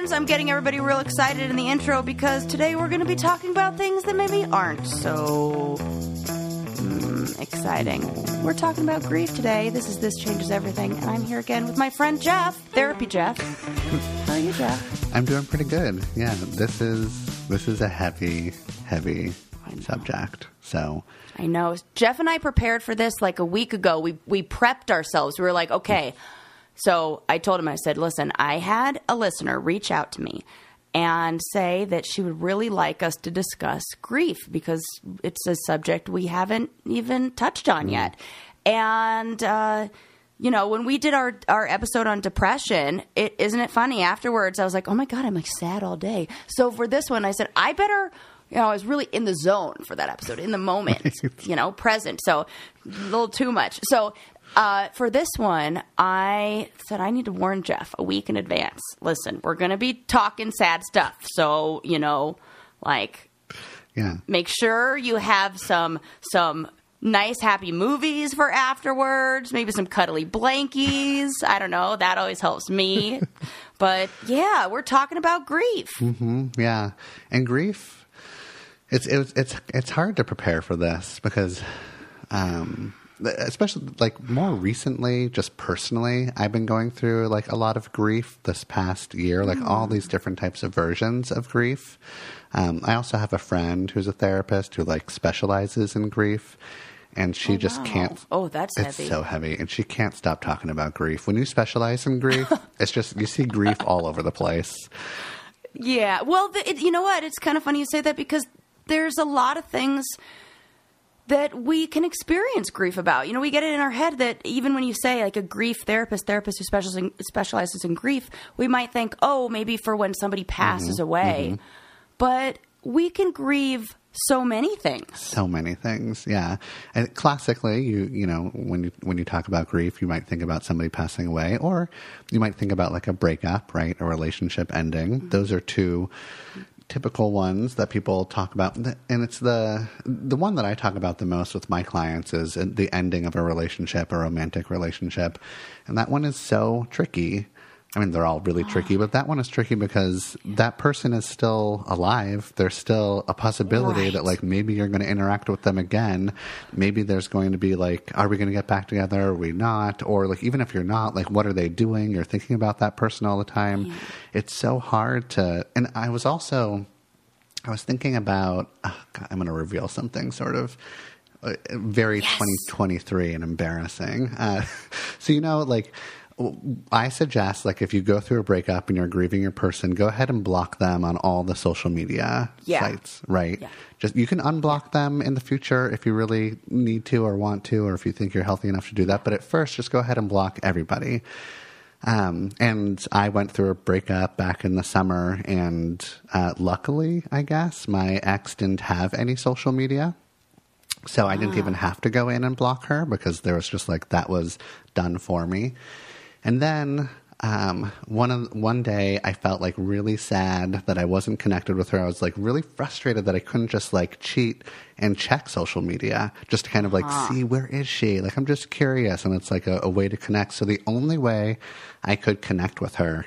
friends. I'm getting everybody real excited in the intro because today we're going to be talking about things that maybe aren't so mm, exciting. We're talking about grief today. This is This Changes Everything, and I'm here again with my friend Jeff, Therapy Jeff. How are you, Jeff? I'm doing pretty good. Yeah, this is this is a heavy, heavy subject. So I know. Jeff and I prepared for this like a week ago. We we prepped ourselves. We were like, okay. So I told him, I said, listen, I had a listener reach out to me and say that she would really like us to discuss grief because it's a subject we haven't even touched on yet. And, uh, you know, when we did our, our episode on depression, it isn't it funny? Afterwards, I was like, oh my God, I'm like sad all day. So for this one, I said, I better you know, I was really in the zone for that episode, in the moment, you know, present. So a little too much. So uh, for this one, I said I need to warn Jeff a week in advance. Listen, we're going to be talking sad stuff. So, you know, like, yeah, make sure you have some some nice happy movies for afterwards maybe some cuddly blankies i don't know that always helps me but yeah we're talking about grief hmm yeah, and grief. It's it's it's it's hard to prepare for this because, um, especially like more recently, just personally, I've been going through like a lot of grief this past year, like all these different types of versions of grief. Um, I also have a friend who's a therapist who like specializes in grief, and she just wow. can't. Oh, that's it's heavy. so heavy, and she can't stop talking about grief. When you specialize in grief, it's just you see grief all over the place. Yeah. Well, the, it, you know what? It's kind of funny you say that because there's a lot of things that we can experience grief about. You know, we get it in our head that even when you say like a grief therapist, therapist who specializes in, specializes in grief, we might think, oh, maybe for when somebody passes mm-hmm. away. Mm-hmm. But we can grieve so many things. so many things yeah and classically you you know when you when you talk about grief you might think about somebody passing away or you might think about like a breakup right a relationship ending mm-hmm. those are two typical ones that people talk about. And it's the the one that I talk about the most with my clients is uh, the ending of a relationship a romantic relationship. And that one is so tricky I mean, they're all really tricky, but that one is tricky because that person is still alive. There's still a possibility Right. that, like, maybe you're going to interact with them again. Maybe there's going to be, like, are we going to get back together? Are we not? Or, like, even if you're not, like, what are they doing? You're thinking about that person all the time. It's so hard to. And I was also. I was thinking about. Oh God, I'm going to reveal something sort of uh, very 2023 and embarrassing. Uh, so, you know, like. I suggest, like, if you go through a breakup and you're grieving your person, go ahead and block them on all the social media Yeah. sites, right? Yeah. Just you can unblock them in the future if you really need to or want to, or if you think you're healthy enough to do that. But at first, just go ahead and block everybody. Um, and I went through a breakup back in the summer, and uh, luckily, I guess my ex didn't have any social media. So I didn't even have to go in and block her because there was just like that was done for me. And then um, one one day I felt like really sad that I wasn't connected with her. I was like really frustrated that I couldn't just like cheat and check social media just to kind of like see where is she. Like I'm just curious, and it's like a, a way to connect. So the only way I could connect with her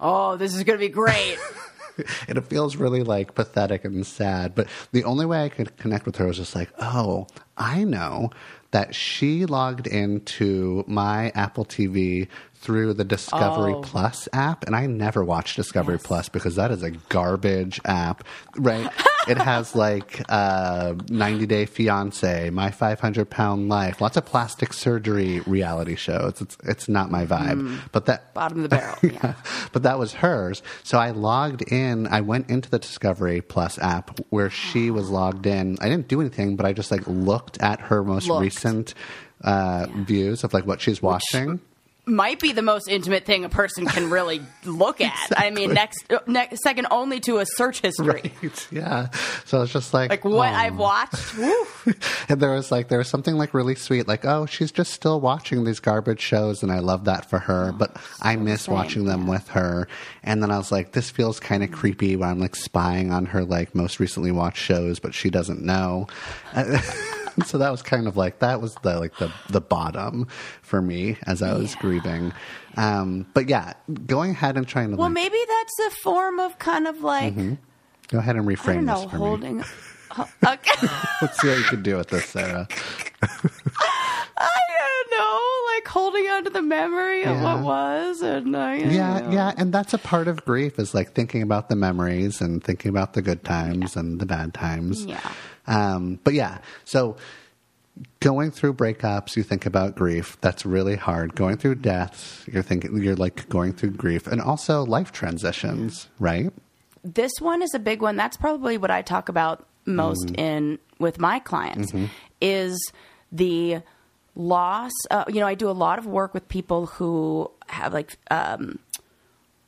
Oh, this is going to be great. and it feels really like pathetic and sad. But the only way I could connect with her was just like, oh, I know that she logged into my Apple TV through the Discovery Oh. Plus app, and I never watched Discovery Plus because that is a garbage app, right? it has like uh, 90 Day Fiance, My 500 Pound Life, lots of plastic surgery reality shows. It's it's not my vibe, but that Bottom of the barrel. Yeah. but that was hers. So I logged in. I went into the Discovery Plus app where she was logged in. I didn't do anything, but I just like looked at her most Looked. recent uh, views of like what she's watching. Might be the most intimate thing a person can really look at. I mean, next, next second only to a search history. Right. Yeah. So it's just like Like what oh. I've watched. Woo. and there was like there was something like really sweet, like oh she's just still watching these garbage shows, and I love that for her. Oh, but I miss same, watching them with her. And then I was like, this feels kind of mm. creepy when I'm like spying on her like most recently watched shows, but she doesn't know. so that was kind of like that was the like the the bottom for me as I was Yeah. grieving. Um, but yeah, going ahead and trying to Well, like, maybe that's a form of kind of like go ahead and I reframe don't know, this for me. holding. Okay. Let's see what you can do with this, Sarah. I don't know, like holding on to the memory of Yeah. what was, and I, Yeah, yeah, and that's a part of grief is like thinking about the memories and thinking about the good times and the bad times. Yeah. Um, but yeah, so going through breakups, you think about grief. That's really hard. Going through deaths, you're thinking you're like going through grief, and also life transitions, right? this one is a big one. That's probably what I talk about most Mm-hmm. in with my clients is the loss. Uh, you know, I do a lot of work with people who have like um,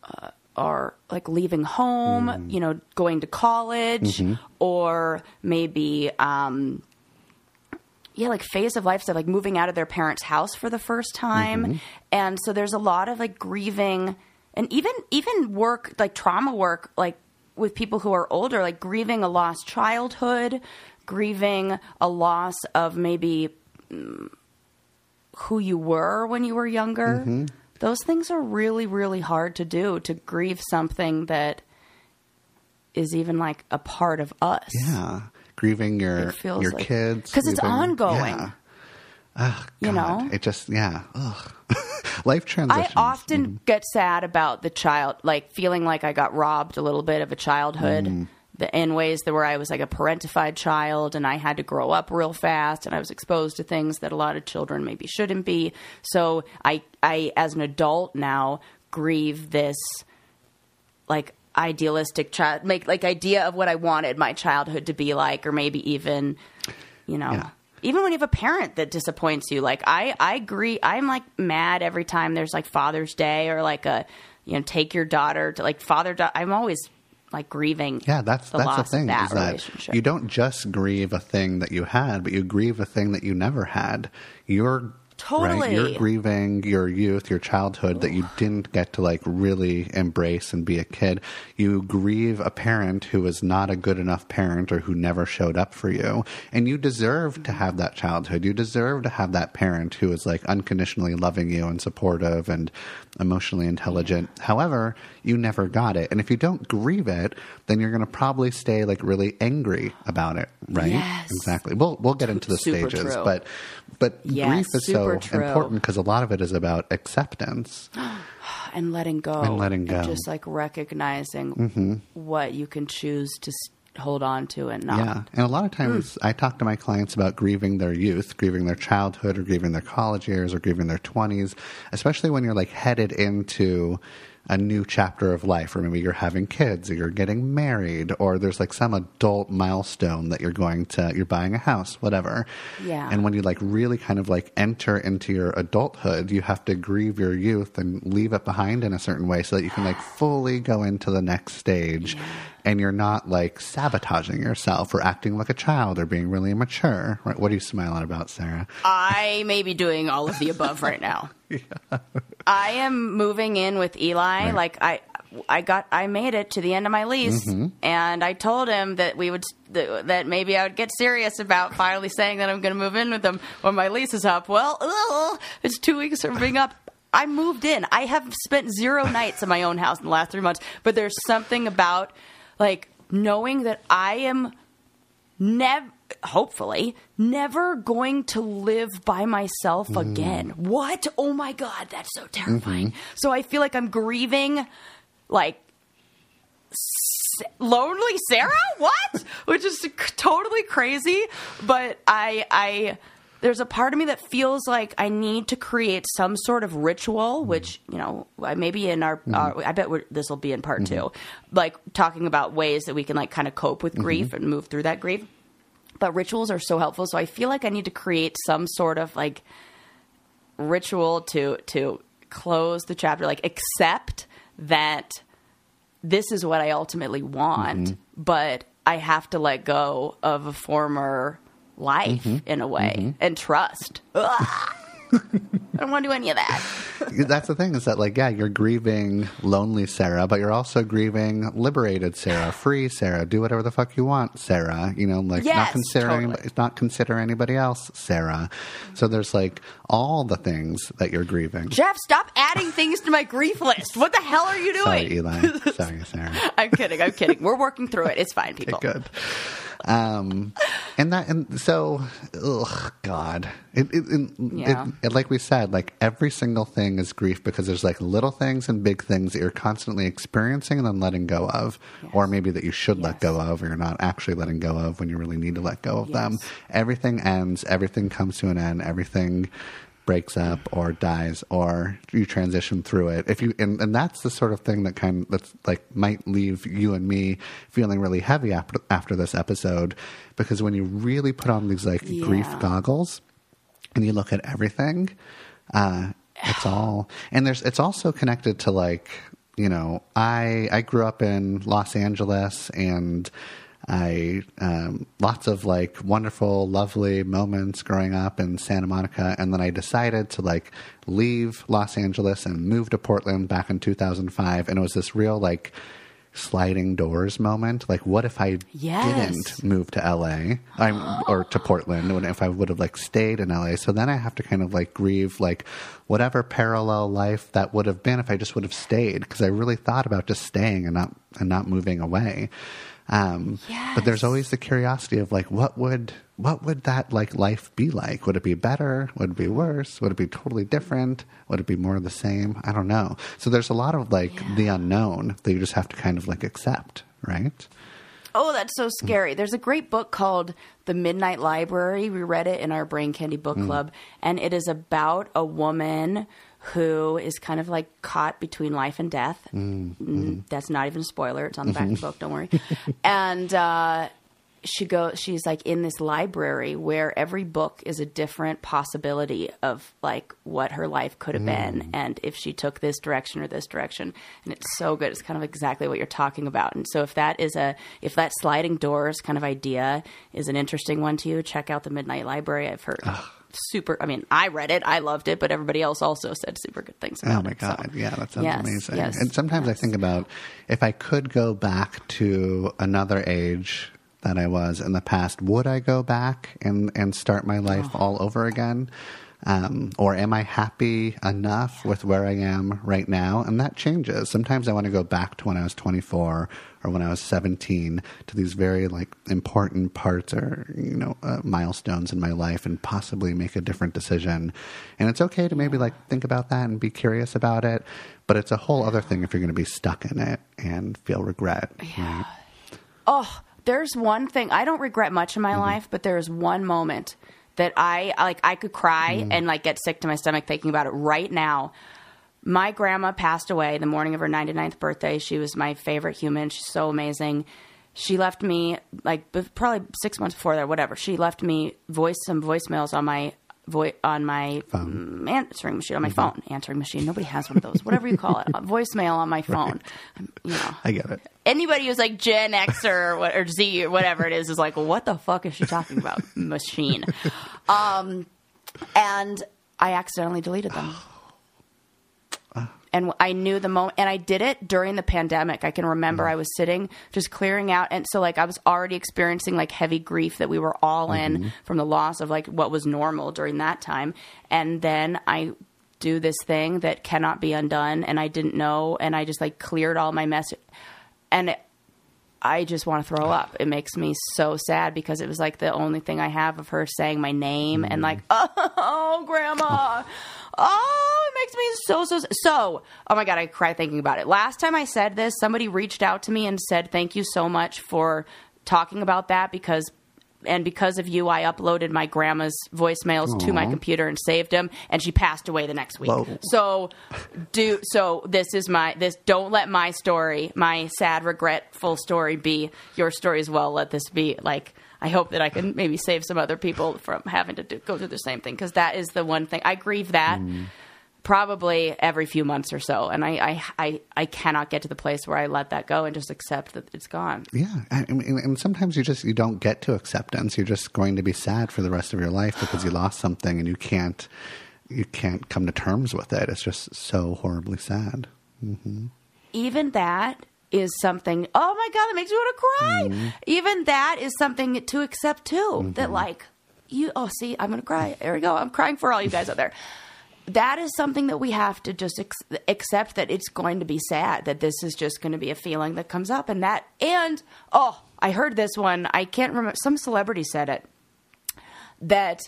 uh, are like leaving home. Mm-hmm. You know, going to college or maybe. Um, yeah, like phase of life stuff, like moving out of their parents' house for the first time, Mm-hmm. and so there's a lot of like grieving, and even even work like trauma work, like with people who are older, like grieving a lost childhood, grieving a loss of maybe mm, who you were when you were younger. Mm-hmm. Those things are really really hard to do to grieve something that is even like a part of us. Yeah, grieving your your like- kids 'Cause it's ongoing. Yeah. Ugh, You know? it just yeah. Ugh. life transitions. I often get sad about the child, like feeling like I got robbed a little bit of a childhood. The, in ways that where I was like a parentified child and I had to grow up real fast and I was exposed to things that a lot of children maybe shouldn't be. So I, I as an adult now grieve this like idealistic child, make like idea of what I wanted my childhood to be like, or maybe even, you know. Yeah. Even when you have a parent that disappoints you, like I, I agree. I'm like mad every time there's like Father's Day or like a, you know, take your daughter to like father. Da- I'm always like grieving. Yeah, that's the that's the thing that is that you don't just grieve a thing that you had, but you grieve a thing that you never had. You're Totally. right. You're grieving your youth, your childhood that you didn't get to like really embrace and be a kid. You grieve a parent who was not a good enough parent or who never showed up for you, and you deserve to have that childhood. You deserve to have that parent who is like unconditionally loving you and supportive and emotionally intelligent. However, you never got it. And if you don't grieve it, then you're going to probably stay like really angry about it, right? Yes. Exactly. We'll we'll get into the Super stages, true. but but Yes, grief is so true. important because a lot of it is about acceptance. and letting go And letting go. Mm-hmm. just like recognizing what you can choose to hold on to and not. Yeah. And a lot of times Hmm. I talk to my clients about grieving their youth, grieving their childhood, or grieving their college years, or grieving their 20s, especially when you're like headed into a new chapter of life, or maybe you're having kids, or you're getting married, or there's like some adult milestone that you're going to, you're buying a house, whatever. Yeah. And when you like really kind of like enter into your adulthood, you have to grieve your youth and leave it behind in a certain way so that you can like fully go into the next stage and you're not like sabotaging yourself or acting like a child or being really immature. Right? What are you smiling about, Sarah? I may be doing all of the above right now. I am moving in with Eli. Right. Like I, I got, I made it to the end of my lease, Mm-hmm. and I told him that we would, that, that maybe I would get serious about finally saying that I'm going to move in with him when my lease is up. Well, ugh, it's two weeks from being up. I moved in. I have spent zero nights in my own house in the last three months, but there's something about like knowing that I am never hopefully never going to live by myself mm. again. What? Oh my god that's so terrifying. Mm-hmm. So i feel like i'm grieving like S- lonely sarah? What? Which is c- totally crazy but i i there's a part of me that feels like I need to create some sort of ritual, mm-hmm. which you know maybe in our, mm-hmm. our I bet this will be in part mm-hmm. two, like talking about ways that we can like kind of cope with grief and move through that grief. But rituals are so helpful so i feel like i need to create some sort of like ritual to to close the chapter like accept that this is what i ultimately want but i have to let go of a former life mm-hmm. in a way mm-hmm. and trust I don't want to do any of that. That's the thing is that like yeah, you're grieving lonely Sarah, but you're also grieving liberated Sarah, free Sarah, do whatever the fuck you want, Sarah. You know, like Yes, not considering totally. not consider anybody else, Sarah. So there's like all the things that you're grieving. Jeff, stop adding things to my grief list. What the hell are you doing? Sorry, Eli. Sorry, Sarah. I'm kidding. I'm kidding. We're working through it. It's fine, people. Good. Um, and that, and so, ugh, God, it, it, it, Yeah. it, it- like we said, like every single thing is grief because there's like little things and big things that you're constantly experiencing and then letting go of, or maybe that you should let go of, or you're not actually letting go of when you really need to let go of them. Everything ends. Everything comes to an end. Everything breaks up or dies or you transition through it. If you and, and that's the sort of thing that kind of that's like might leave you and me feeling really heavy after after this episode. Because when you really put on these like grief goggles and you look at everything uh it's all and there's it's also connected to like you know i i grew up in los angeles and I um, lots of like wonderful, lovely moments growing up in Santa Monica, and then I decided to like leave Los Angeles and move to Portland back in 2005, and it was this real like sliding doors moment. Like, what if I Yes. didn't move to LA I'm, or to Portland, and if I would have like stayed in LA? So then I have to kind of like grieve like whatever parallel life that would have been if I just would have stayed, because I really thought about just staying and not and not moving away. Um, But there's always the curiosity of like, what would what would that like life be like? Would it be better? Would it be worse? Would it be totally different? Would it be more of the same? I don't know. So there's a lot of like the unknown that you just have to kind of like accept, right? Oh, that's so scary. There's a great book called The Midnight Library. We read it in our Brain Candy book club, and it is about a woman who is kind of like caught between life and death. Mm, That's not even a spoiler. It's on the back of the book. Don't worry. and uh, she goes. She's like in this library where every book is a different possibility of like what her life could have been, and if she took this direction or this direction. And it's so good. It's kind of exactly what you're talking about. And so if that is a if that sliding doors kind of idea is an interesting one to you, check out the Midnight Library. I've heard. Super. I mean, I read it. I loved it, but everybody else also said super good things oh about Oh my it. so- god, yeah, that sounds Yes, amazing. yes, and sometimes I think about if I could go back to another age that I was in the past, would I go back and and start my life Oh. all over again? Um, or am I happy enough with where I am right now? And that changes. Sometimes I want to go back to when I was 24 or when I was 17 to these very like important parts or you know uh, milestones in my life and possibly make a different decision. And it's okay to maybe like think about that and be curious about it, but it's a whole other thing if you're going to be stuck in it and feel regret. right? Oh, there's one thing I don't regret much in my life, but there's one moment that I like I could cry and like get sick to my stomach thinking about it right now. My grandma passed away the morning of her 99th birthday. She was my favorite human. She's so amazing. She left me like b- probably 6 months before that, whatever. She left me voice some voicemails on my vo- on my mm, answering machine on my phone. Answering machine. Nobody has one of those. Whatever you call it. Voicemail on my phone. Um, You know I get it. Anybody who's like Gen X or, what, or Z or whatever it is is like, what the fuck is she talking about? Machine. Um, and I accidentally deleted them. And I knew the moment, and I did it during the pandemic. I can remember I was sitting just clearing out, and so like I was already experiencing like heavy grief that we were all in from the loss of like what was normal during that time. And then I do this thing that cannot be undone, and I didn't know, and I just like cleared all my mess, and I just want to throw up. It makes me so sad because it was like the only thing I have of her saying my name and like, oh, grandma. Oh, it makes me so, so, so. Oh my God, I cry thinking about it. Last time I said this, somebody reached out to me and said, thank you so much for talking about that because and because of you, I uploaded my grandma's voicemails to my computer and saved them, and she passed away the next week. Whoa. So, do so. This is my this. Don't let my story, my sad, regretful story, be your story as well. Let this be like. I hope that I can maybe save some other people from having to do, go through the same thing because that is the one thing I grieve that mm. Probably every few months or so, and I, I I I cannot get to the place where I let that go and just accept that it's gone. Yeah, I I mean, and sometimes you just you don't get to acceptance. You're just going to be sad for the rest of your life because you lost something and you can't you can't come to terms with it. It's just so horribly sad. even that is something oh my god that makes me want to cry Mm-hmm. even that is something to accept too that like you oh see i'm gonna cry there we go i'm crying for all you guys out there that is something that we have to just ex- accept that it's going to be sad that this is just going to be a feeling that comes up and that and oh i heard this one i can't remember some celebrity said it that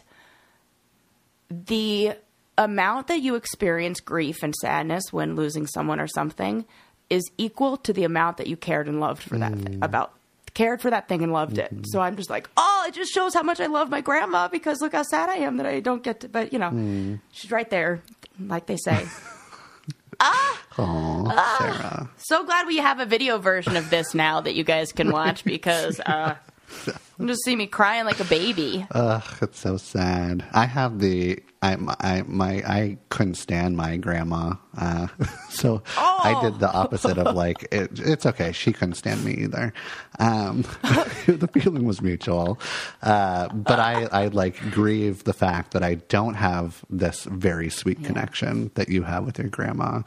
the amount that you experience grief and sadness when losing someone or something is equal to the amount that you cared and loved for that thing, about cared for that thing and loved it. So I'm just like, oh, it just shows how much I love my grandma because look how sad I am that I don't get to. But you know, she's right there, like they say. Oh, Ah. Sarah. so glad we have a video version of this now that you guys can watch because uh, you just see me crying like a baby. Ugh, it's so sad. I have the I I my I couldn't stand my grandma, uh, so I did the opposite of like it, it's okay. She couldn't stand me either. Um, the feeling was mutual, uh, but I I like grieve the fact that I don't have this very sweet connection that you have with your grandma.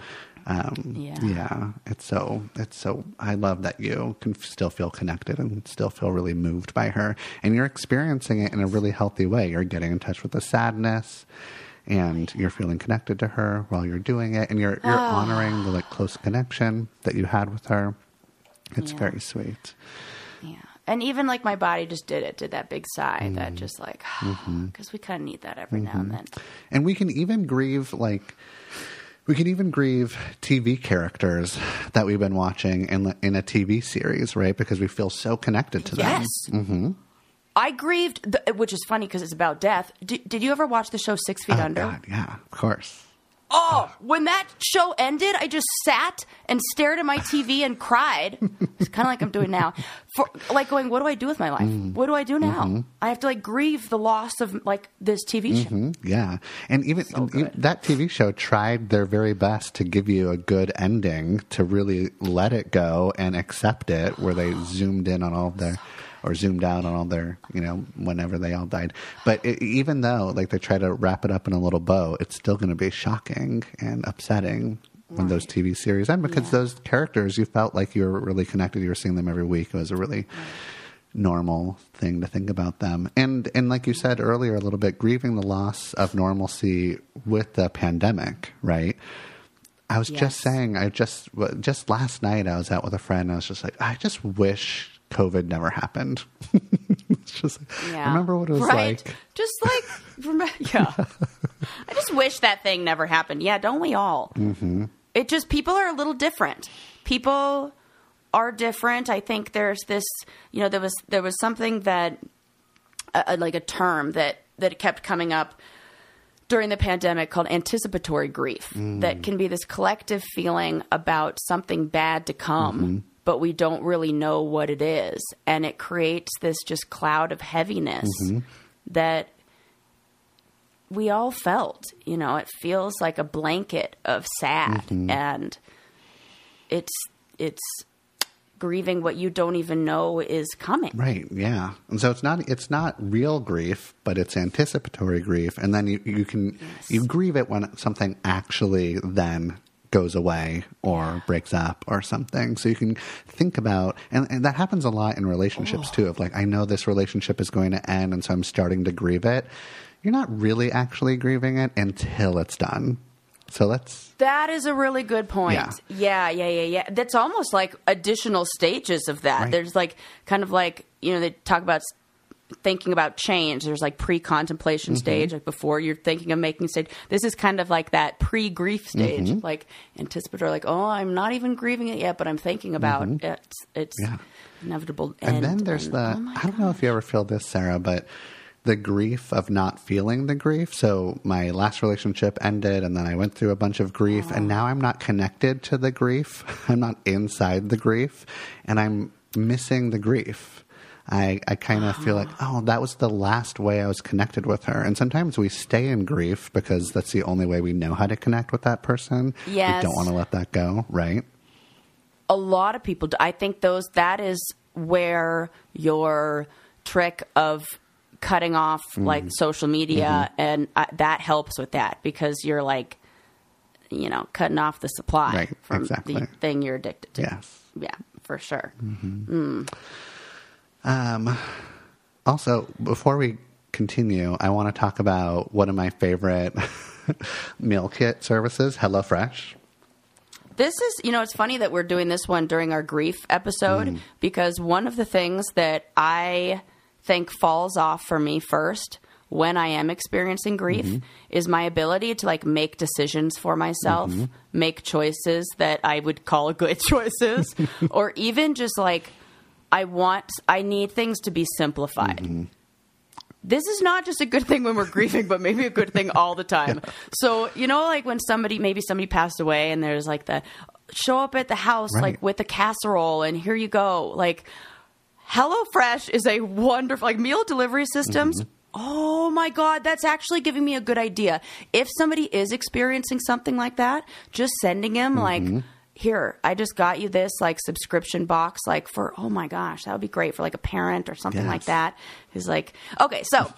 Um, Yeah. yeah, it's so it's so. I love that you can still feel connected and still feel really moved by her, and you're experiencing it in a really healthy way. You're getting in touch with the sadness, and you're feeling connected to her while you're doing it, and you're you're Ah. honoring the like close connection that you had with her. It's Yeah. very sweet. Yeah. And even like my body just did it, did that big sigh Mm. that just like, Mm-hmm. because we kind of need that every now and then. And we can even grieve like we can even grieve TV characters that we've been watching in in a TV series, right? Because we feel so connected to them. Yes. Mm-hmm. I grieved, the, which is funny because it's about death. Did, did you ever watch the show Six Feet Oh, Under? God, yeah, of course. Oh, when that show ended, I just sat and stared at my TV and cried. It's kind of like I'm doing now. For like going, what do I do with my life? Mm. What do I do now? Mm-hmm. I have to like grieve the loss of like this TV show. Mm, Yeah, and even and e- that TV show tried their very best to give you a good ending to really let it go and accept it, where they zoomed in on all their or zoomed out on all their, you know, whenever they all died. But it, even though like they try to wrap it up in a little bow, it's still going to be shocking and upsetting when those TV series end because Yeah. those characters you felt like you were really connected. You were seeing them every week. It was a really normal thing to think about them. And and like you said earlier a little bit, grieving the loss of normalcy with the pandemic, right? I was Yes. just saying, I just just last night I was out with a friend. And I was just like, I just wish COVID never happened. it's just Yeah. remember what it was right? like. Just like, rem- yeah. I just wish that thing never happened. Yeah, don't we all? Mm-hmm. It just, people are a little different. People are different. I think there's this, you know, there was, there was something that, uh, like a term that, that kept coming up during the pandemic called anticipatory grief that can be this collective feeling about something bad to come but we don't really know what it is. And it creates this just cloud of heaviness mm-hmm. that we all felt you know it feels like a blanket of sad mm-hmm. and it's it's grieving what you don't even know is coming. Right, yeah. And so it's not it's not real grief, but it's anticipatory grief. And then you, you can you grieve it when something actually then goes away or breaks up or something. So you can think about and, and that happens a lot in relationships too of like I know this relationship is going to end and so I'm starting to grieve it. You're not really actually grieving it until it's done. So let's That is a really good point. Yeah. Yeah, yeah, yeah, yeah. That's almost like additional stages of that. Right. There's like kind of like, you know, they talk about thinking about change. There's like pre-contemplation Mm-hmm. stage, like before you're thinking of making stage. This is kind of like that pre-grief stage, Mm-hmm. like anticipatory, like, oh, I'm not even grieving it yet, but I'm thinking about it. It's, it's Mm-hmm. Yeah. inevitable. And then there's And, the oh I don't know if you ever feel this, Sarah, but the grief of not feeling the grief. So my last relationship ended and then I went through a bunch of grief and now I'm not connected to the grief. I'm not inside the grief and I'm missing the grief. I, I kind of feel like, oh, that was the last way I was connected with her. And sometimes we stay in grief because that's the only way we know how to connect with that person. Yes. We don't want to let that go, right? a lot of people. I think those that is where your trick of cutting off mm-hmm. like social media, mm-hmm. and I, that helps with that because you're like, you know, cutting off the supply Right, from exactly. the thing you're addicted to. Yes. Yeah, for sure. Mm-hmm. Mm. Um, also, before we continue, I want to talk about one of my favorite meal kit services, HelloFresh. This is, you know, it's funny that we're doing this one during our grief episode Mm. because one of the things that I think falls off for me first when I am experiencing grief Mm-hmm. is my ability to like make decisions for myself, Mm-hmm. make choices that I would call good choices, or even just like I want, I need things to be simplified Mm-hmm. this is not just a good thing when we're grieving, but maybe a good thing all the time. So, you know, like when somebody, maybe somebody passed away and there's like the show up at the house, Right. like with a casserole and here you go. Like, HelloFresh is a wonderful, like meal delivery systems. Oh my God, that's actually giving me a good idea. If somebody is experiencing something like that, just sending him like, here, I just got you this like subscription box, like for, oh my gosh, that would be great for like a parent or something like Yes. that. Who's like, okay, so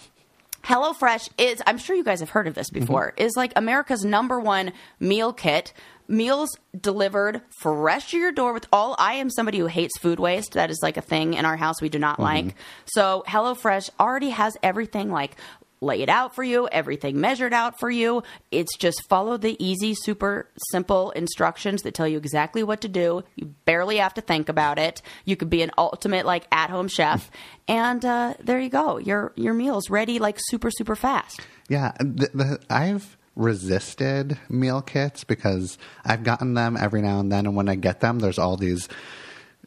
HelloFresh is, I'm sure you guys have heard of this mm-hmm. before, is like America's number one meal kit. Meals delivered fresh to your door with all. I am somebody who hates food waste. That is like a thing in our house we do not mm-hmm. like. So HelloFresh already has everything like lay it out for you, everything measured out for you. It's just follow the easy, super simple instructions that tell you exactly what to do. You barely have to think about it. You could be an ultimate like at home chef, and uh, there you go. Your your meal's ready like super super fast. Yeah, the, the, I've resisted meal kits because I've gotten them every now and then, and when I get them, there's all these,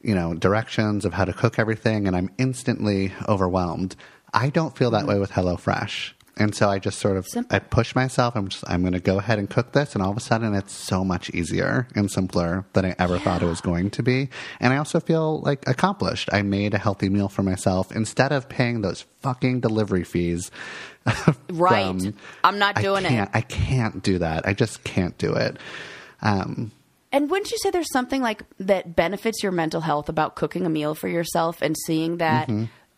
you know, directions of how to cook everything, and I'm instantly overwhelmed. I don't feel that way with HelloFresh. And so I just sort of Simple. I push myself. I'm just I'm going to go ahead and cook this, and all of a sudden it's so much easier and simpler than I ever thought it was going to be. And I also feel like accomplished. I made a healthy meal for myself instead of paying those fucking delivery fees. Right. from- I'm not doing I it. I can't do that. I just can't do it. Um, And wouldn't you say there's something like that benefits your mental health about cooking a meal for yourself and seeing that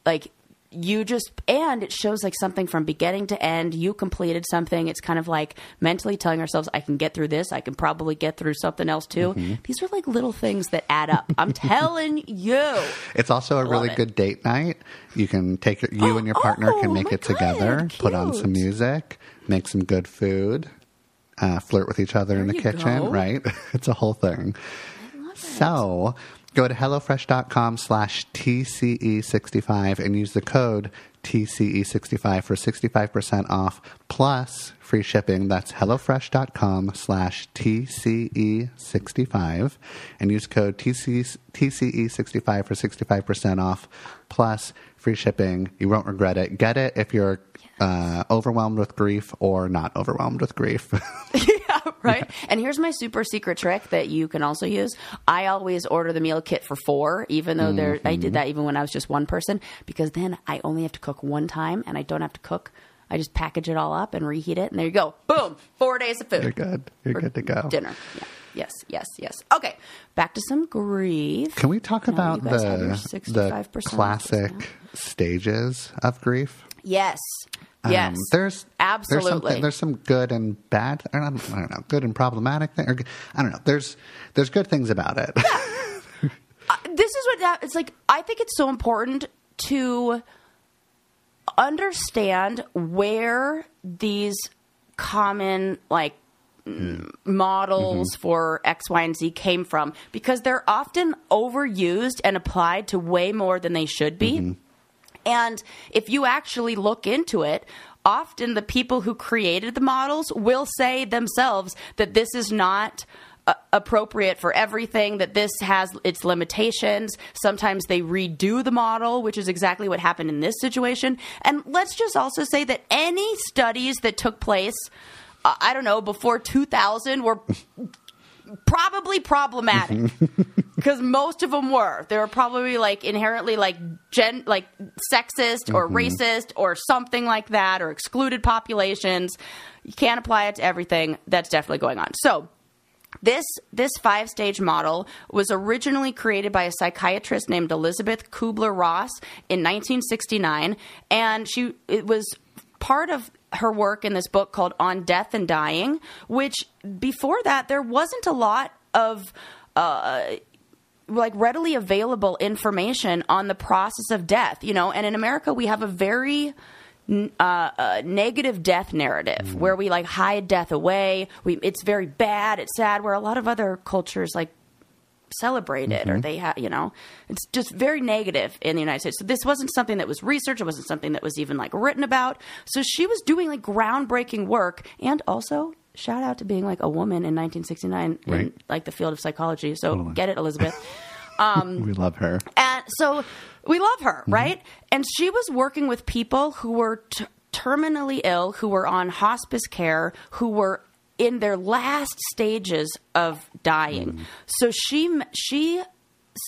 like you just and it shows like something from beginning to end you completed something it's kind of like mentally telling ourselves i can get through this i can probably get through something else too these are like little things that add up i'm telling you it's also a really it. good date night. You can take you and your partner Oh, can make it together, God, put on some music, make some good food, uh, flirt with each other in the kitchen, go. right? it's a whole thing. So go to HelloFresh.com slash TCE65 and use the code TCE65 for 65% off plus free shipping. That's HelloFresh.com slash TCE65 and use code TCE, TCE65 for 65% off plus free shipping. You won't regret it. Get it if you're uh, overwhelmed with grief or not overwhelmed with grief. yeah, right. And here's my super secret trick that you can also use. I always order the meal kit for four, even though there I did mm-hmm. that even when I was just one person, because then I only have to cook one time and I don't have to cook. I just package it all up and reheat it, and there you go. Boom, four days of food. You're good. You're good to go. Dinner. Yeah. Yes. Yes. Yes. Okay. Back to some grief. Can we talk about you guys have your the, the classic stages of grief? Yes. Um, Yes. there's absolutely. There's, there's some good and bad. I don't, I don't know. Good and problematic. Thing, or, I don't know. There's there's good things about it. this is what that it's like i think it's so important to understand where these common like mm, models for x y and z came from because they're often overused and applied to way more than they should be and if you actually look into it, often the people who created the models will say themselves that this is not uh, appropriate for everything, that this has its limitations. Sometimes they redo the model, which is exactly what happened in this situation. And let's just also say that any studies that took place, uh, I don't know, before 2000 were probably problematic because most of them were. They were probably like inherently like gen like sexist or mm-hmm. racist or something like that or excluded populations. You can't apply it to everything. That's definitely going on. So This this five stage model was originally created by a psychiatrist named Elisabeth Kübler-Ross in 1969, and she it was part of her work in this book called On Death and Dying, which before that there wasn't a lot of uh, like readily available information on the process of death, you know. And in America, we have a very uh, uh, negative death narrative where we like hide death away. We it's very bad, it's sad. Where a lot of other cultures like celebrate it or mm-hmm. they have you know it's just very negative in the united states. So this wasn't something that was researched. It wasn't something that was even like written about. So she was doing like groundbreaking work and also shout out to being like a woman in 1969 in like the field of psychology. So Totally. get it elizabeth. Um, we love her. and so we love her, mm-hmm. right? And she was working with people who were t- terminally ill, who were on hospice care, who were in their last stages of dying. Mm. So she she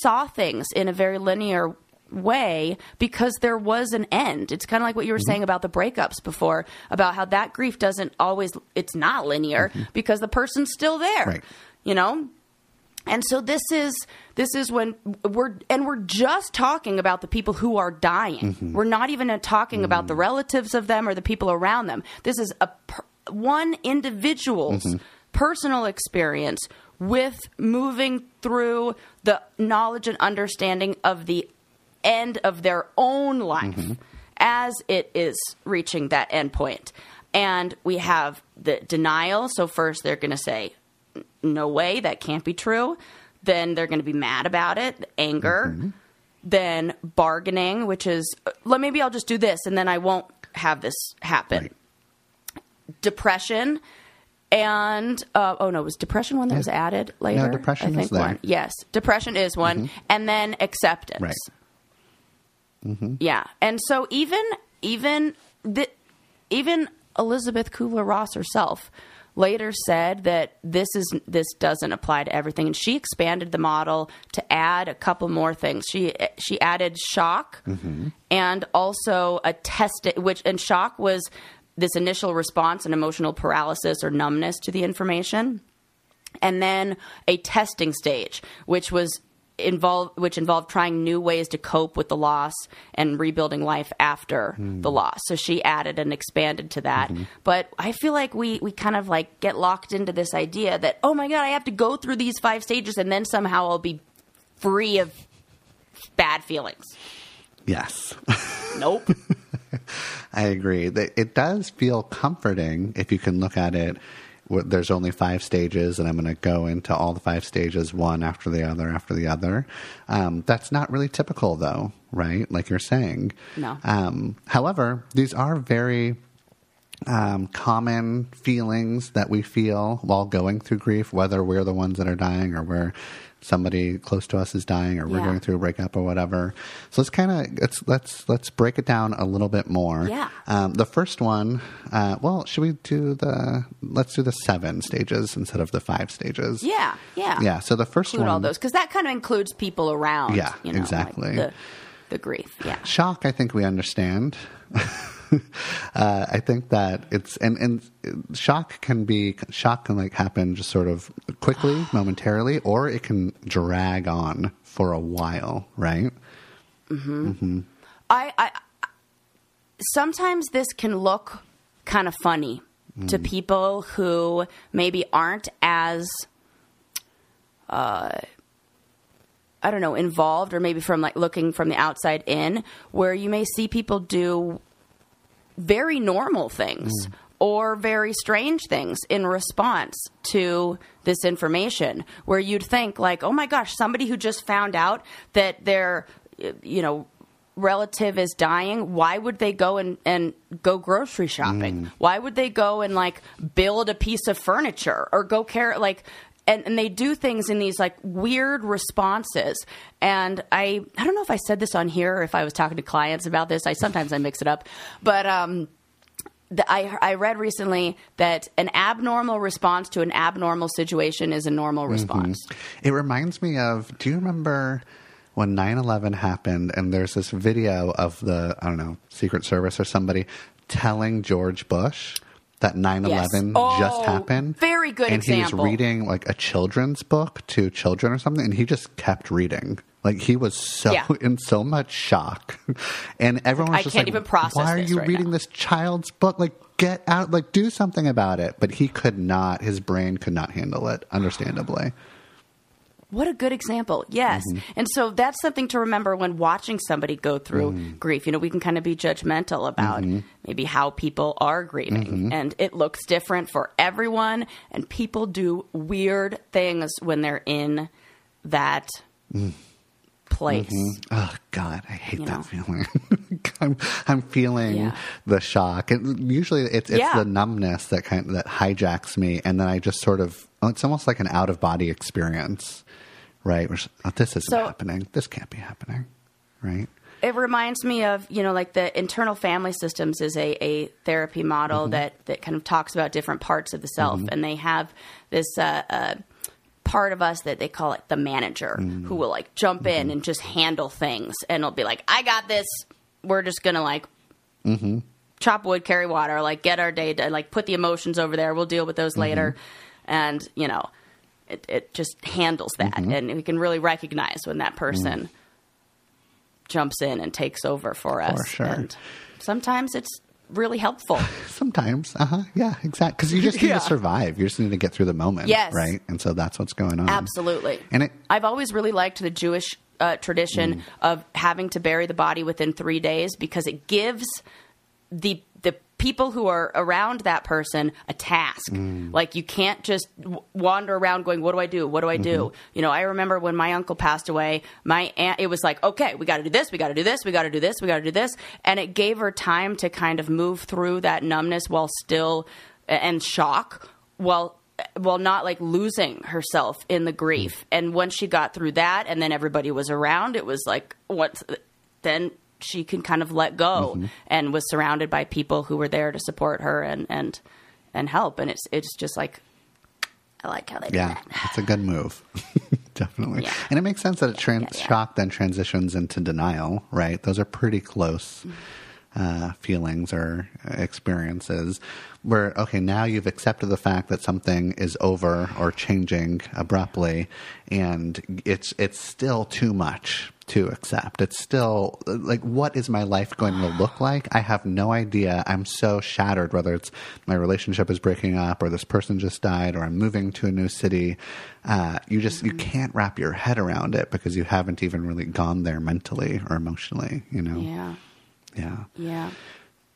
saw things in a very linear way because there was an end. It's kind of like what you were mm-hmm. saying about the breakups before about how that grief doesn't always it's not linear mm-hmm. because the person's still there. Right. You know? And so this is this is when we're and we're just talking about the people who are dying. Mm-hmm. We're not even uh, talking about the mm. relatives of them or the people around them. This is a per, one individual's mm-hmm. personal experience with moving through the knowledge and understanding of the end of their own life mm-hmm. as it is reaching that end point. And we have the denial. So first they're going to say no way, that can't be true. Then they're going to be mad about it, anger. Mm-hmm. Then bargaining, which is, let maybe I'll just do this and then I won't have this happen. Right. Depression. And uh, oh no, was depression one that was added later? No, depression I is there. one. Yes, depression is one, and then acceptance. Right. Mm-hmm. Yeah, and so even even the, even Elisabeth Kübler-Ross herself later said that this is this doesn't apply to everything, and she expanded the model to add a couple more things. She she added shock and also a test, which and shock was this initial response and emotional paralysis or numbness to the information and then a testing stage, which was involved, which involved trying new ways to cope with the loss and rebuilding life after hmm. the loss. So she added and expanded to that. Mm-hmm. But I feel like we we kind of like get locked into this idea that oh my god, I have to go through these five stages and then somehow I'll be free of bad feelings. Yes. Nope. I agree. That It does feel comforting if you can look at it. There's only five stages, and I'm going to go into all the five stages one after the other after the other. Um, that's not really typical, though, right? Like you're saying. No. Um, however, these are very um, common feelings that we feel while going through grief, whether we're the ones that are dying or we're somebody close to us is dying or we're Yeah. going through a breakup or whatever. So let's kind of let's let's let's break it down a little bit more. Yeah. Um, the first one, uh, well, should we do the let's do the seven stages instead of the five stages? yeah, yeah. Yeah. So the first Include one, all those because that kind of includes people around. Yeah, you know, like exactly. the, the grief. Yeah. shock. I think we understand. uh, I think that it's and and shock can be shock can like happen just sort of quickly, momentarily, or it can drag on for a while, right? I, I sometimes this can look kind of funny to people who maybe aren't as uh, I don't know involved or maybe from like looking from the outside in where you may see people do very normal things mm. or very strange things in response to this information where you'd think like oh my gosh somebody who just found out that their you know relative is dying why would they go and, and go grocery shopping? Mm. Why would they go and like build a piece of furniture or go care like and, and they do things in these like weird responses and i i don't know if i said this on here or if i was talking to clients about this i sometimes i mix it up but um the, I, I read recently that an abnormal response to an abnormal situation is a normal response. It reminds me of. Do you remember when 9/11 happened? And there's this video of the I don't know Secret Service or somebody telling George Bush that 9-11 Yes. just Oh, happened. very good and he was reading like a children's book to children or something and he just kept reading. Like he was so Yeah. in so much shock. And everyone was I just can't like even process why are you right reading now." this child's book? Like get out like do something about it. But he could not his brain could not handle it understandably What a good example. Yes. Mm-hmm. And so that's something to remember when watching somebody go through Mm-hmm. grief. You know, we can kind of be judgmental about maybe how people are grieving. Mm-hmm. And it looks different for everyone. And people do weird things when they're in that place. Oh God, I hate You that know. feeling. I'm, I'm feeling Yeah. the shock. And usually, it's it's Yeah. the numbness that kind of, that hijacks me, and then I just sort of oh, it's almost like an out of body experience, right? It's, oh, this isn't So- happening. This can't be happening, right? it reminds me of you know like the internal family systems is a, a therapy model Mm-hmm. that that kind of talks about different parts of the self and they have this uh, uh, part of us that they call it the manager Mm. who will like jump Mm-hmm. in and just handle things and it'll be like i got this we're just gonna like Mm-hmm. chop wood carry water like get our day done like put the emotions over there we'll deal with those later Mm-hmm. and you know it, it just handles that Mm-hmm. and we can really recognize when that person jumps in and takes over for us. sure. And sometimes it's really helpful. Sometimes, uh huh, yeah, exactly. Because you just need Yeah. to survive. You just need to get through the moment, Yes. right? And so that's what's going on. Absolutely. And it, I've always really liked the Jewish uh, tradition of having to bury the body within three days because it gives the the people who are around that person a task. Mm. Like you can't just w- wander around going, "What do I do? What do I do?" Mm-hmm. You know, I remember when my uncle passed away, my aunt. It was like, "Okay, we got to do this. We got to do this. We got to do this. We got to do this," and it gave her time to kind of move through that numbness while still and shock while while not like losing herself in the grief. Mm. And once she got through that, and then everybody was around, it was like what then she can kind of let go and was surrounded by people who were there to support her and and and help. And it's it's just like I like how they do Yeah, that. it's a good move. Definitely. Yeah. And it makes sense that it trans- Yeah, yeah. shock then transitions into denial, right? Those are pretty close Mm-hmm. uh, feelings or experiences where, okay, now you've accepted the fact that something is over or changing abruptly and it's, it's still too much to accept. It's still like, what is my life going to look like? I have no idea. I'm so shattered, whether it's my relationship is breaking up or this person just died or I'm moving to a new city. Uh, you just, you can't wrap your head around it because you haven't even really gone there mentally or emotionally, you know? Yeah, Yeah. yeah,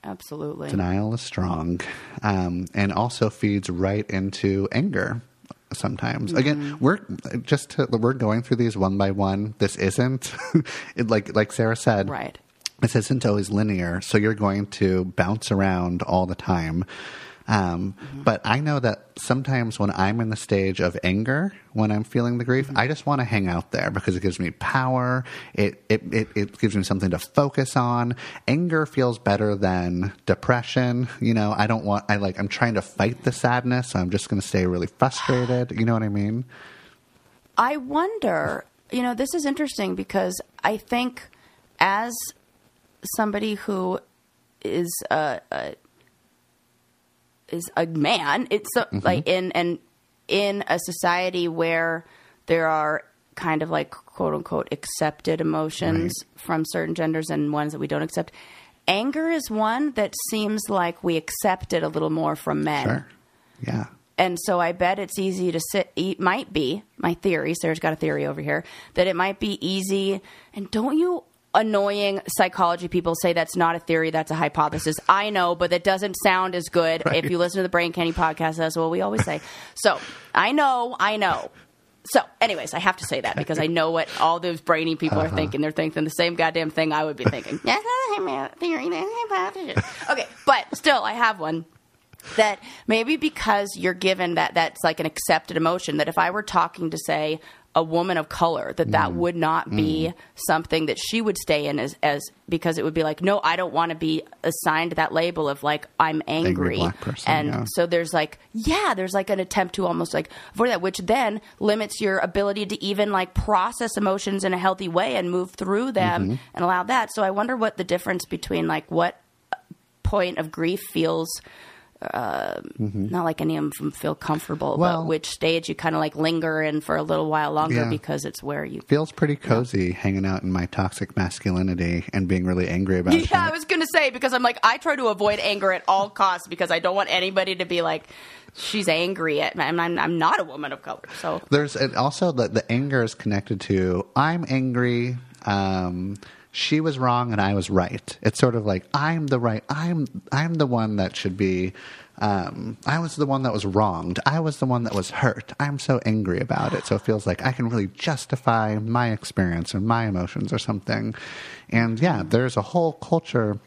absolutely. Denial is strong um, and also feeds right into anger sometimes. Again, mm-hmm. we're just to, we're going through these one by one. This isn't it, like like Sarah said. Right. This isn't always linear, so you're going to bounce around all the time. Um, But I know that sometimes when I'm in the stage of anger, when I'm feeling the grief, I just want to hang out there because it gives me power. It, it, it, it gives me something to focus on. Anger feels better than depression. You know, I don't want, I like, I'm trying to fight the sadness, so I'm just going to stay really frustrated. You know what I mean? I wonder, you know, this is interesting because I think as somebody who is a, a is a man, it's so, mm-hmm. like in and in a society where there are kind of like quote unquote accepted emotions from certain genders and ones that we don't accept. Anger is one that seems like we accept it a little more from men Sure. Yeah. and so I bet it's easy to sit. It might be my theory. Sarah's got a theory over here that it might be easy. And don't you annoying psychology people say that's not a theory, that's a hypothesis? I know, but that doesn't sound as good if you listen to the Brain Candy podcast. That's what we always say. So I know, I know. So, anyways, I have to say that because I know what all those brainy people are uh-huh. thinking. They're thinking the same goddamn thing I would be thinking. That's not a theory, that's a hypothesis. Okay, but still, I have one that maybe because you're given that that's like an accepted emotion that if I were talking to say a woman of color that that would not be something that she would stay in as as because it would be like no I don't want to be assigned that label of like I'm angry, black person, and yeah. so there's like yeah there's like an attempt to almost like avoid that which then limits your ability to even like process emotions in a healthy way and move through them Mm-hmm. and allow that so I wonder what the difference between like what point of grief feels uh, not like any of them feel comfortable, Mm-hmm. Well- but which stage you kind of like linger in for a little while longer Yeah. because it's where you. Feels pretty cozy hanging out in my toxic masculinity and being really angry about it. Yeah, I was gonna say because I'm like I try to avoid anger at all costs because I don't want anybody to be like she's angry at me. and I'm I'm not a woman of color, so There's also the the anger is connected to I'm angry. Um, she was wrong and I was right. It's sort of like I'm the right. I'm I'm the one that should be. Um, I was the one that was wronged. I was the one that was hurt. I'm so angry about it. So it feels like I can really justify my experience or my emotions or something. And yeah, there's a whole culture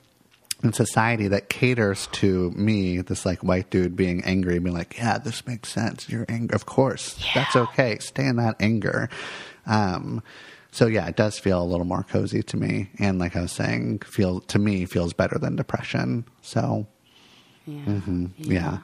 in society that caters to me, this like white dude being angry, being like, "Yeah, this makes sense. You're angry, of course. That's okay. Stay in that anger." Um, so yeah, it does feel a little more cozy to me, and like I was saying, feel to me feels better than depression. So yeah, Mm-hmm. yeah.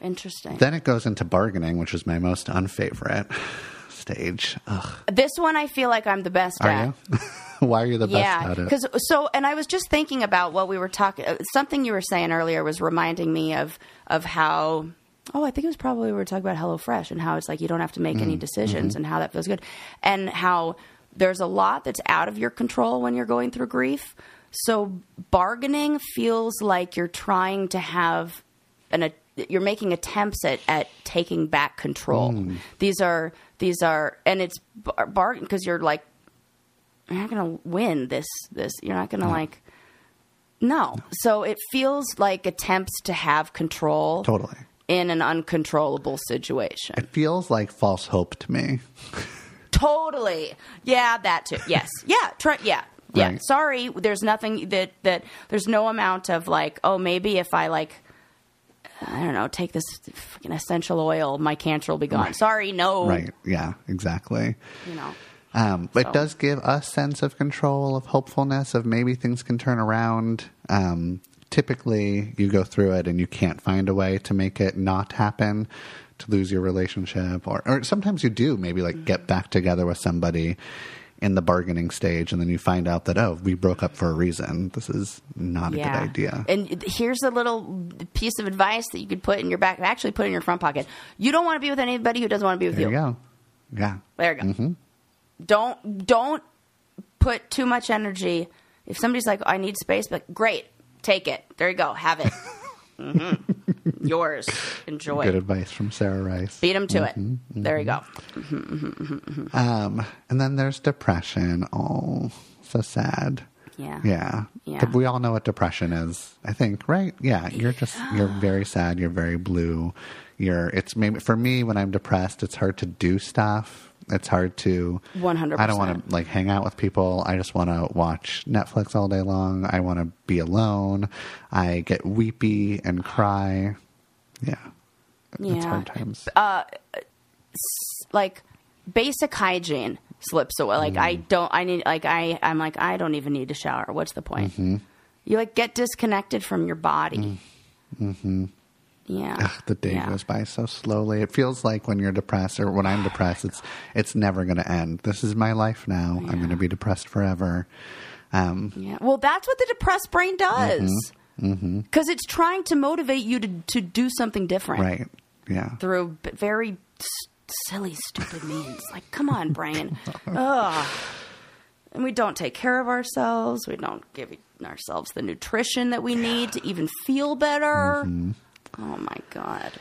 interesting. Then it goes into bargaining, which is my most unfavorite stage. Ugh, this one I feel like I'm the best are at. you? Why are you the best at it? because so, and I was just thinking about what we were talking. uh, Something you were saying earlier was reminding me of of how. Oh, I think it was probably we were talking about HelloFresh and how it's like you don't have to make Mm, any mm-hmm. decisions and how that feels good, and how there's a lot that's out of your control when you're going through grief. So bargaining feels like you're trying to have an a, you're making attempts at, at taking back control. Mm. These are these are and it's bar- bargain because you're like you're not going to win this this you're not going to like no so it feels like attempts to have control totally. in an uncontrollable situation It feels like false hope to me. totally yeah that too yes yeah try yeah yeah Right. sorry there's nothing that that there's no amount of like oh maybe if i like i don't know take this fucking essential oil my cancer will be gone sorry no Right. Yeah. Exactly. you know Um, So- It does give us a sense of control, of hopefulness, of maybe things can turn around. Um, typically, you go through it and you can't find a way to make it not happen, to lose your relationship, or, or sometimes you do maybe like get back together with somebody in the bargaining stage, and then you find out that oh, we broke up for a reason. This is not a good idea. And here's a little piece of advice that you could put in your back, actually put in your front pocket. You don't want to be with anybody who doesn't want to be with there you. you go. Yeah. There you go. mm-hmm. Don't don't put too much energy. If somebody's like, oh, I need space, but great, take it. There you go, have it. hmm Yours. Enjoy. Good advice from Sarah Rice. Beat them to it. There you go. Um, and then there's depression. Oh, so sad. Yeah. Yeah. Yeah. We all know what depression is, I think, right? Yeah. You're just, you're very sad. You're very blue. You're, it's maybe, for me, when I'm depressed, it's hard to do stuff. It's hard to, 100%. I don't want to like hang out with people. I just want to watch Netflix all day long. I want to be alone. I get weepy and cry. Yeah. It's Yeah. hard times. like basic hygiene slips away. Like I Mm. don't. I need. Like I. I'm like I don't even need to shower. What's the point? Mm-hmm. You like get disconnected from your body. Mm-hmm. Yeah. Ugh, the day Yeah. goes by so slowly. It feels like when you're depressed or when I'm depressed, it's it's never going to end. This is my life now. I'm going to be depressed forever. Um, Yeah. Well, that's what the depressed brain does. Mm-hmm. Because it's trying to motivate you to to do something different right? Yeah. through b- very s- silly, stupid means. Like, come on, brain. Ugh. And we don't take care of ourselves. We don't give ourselves the nutrition that we need to even feel better. Mm-hmm. Oh my god.